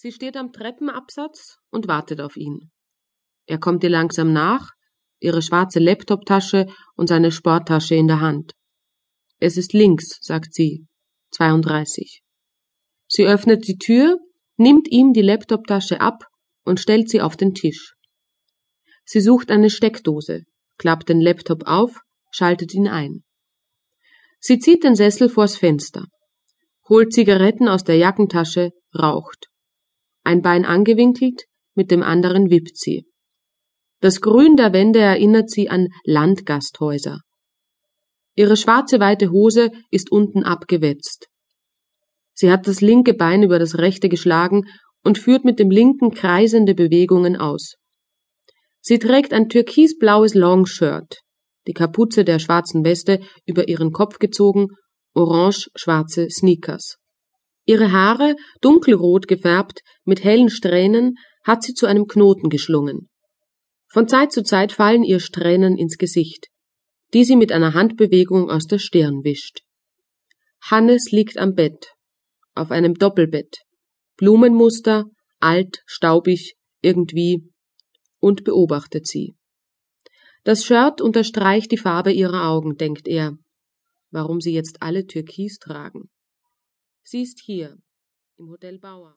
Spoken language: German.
Sie steht am Treppenabsatz und wartet auf ihn. Er kommt ihr langsam nach, ihre schwarze Laptoptasche und seine Sporttasche in der Hand. Es ist links, sagt sie. 32. Sie öffnet die Tür, nimmt ihm die Laptoptasche ab und stellt sie auf den Tisch. Sie sucht eine Steckdose, klappt den Laptop auf, schaltet ihn ein. Sie zieht den Sessel vors Fenster, holt Zigaretten aus der Jackentasche, raucht. Ein Bein angewinkelt, mit dem anderen wippt sie. Das Grün der Wände erinnert sie an Landgasthäuser. Ihre schwarze weite Hose ist unten abgewetzt. Sie hat das linke Bein über das rechte geschlagen und führt mit dem linken kreisende Bewegungen aus. Sie trägt ein türkisblaues Longshirt, die Kapuze der schwarzen Weste über ihren Kopf gezogen, orange-schwarze Sneakers. Ihre Haare, dunkelrot gefärbt, mit hellen Strähnen, hat sie zu einem Knoten geschlungen. Von Zeit zu Zeit fallen ihr Strähnen ins Gesicht, die sie mit einer Handbewegung aus der Stirn wischt. Hannes liegt am Bett, auf einem Doppelbett. Blumenmuster, alt, staubig, irgendwie, und beobachtet sie. Das Shirt unterstreicht die Farbe ihrer Augen, denkt er. Warum sie jetzt alle Türkis tragen. Sie ist hier, im Hotel Bauer.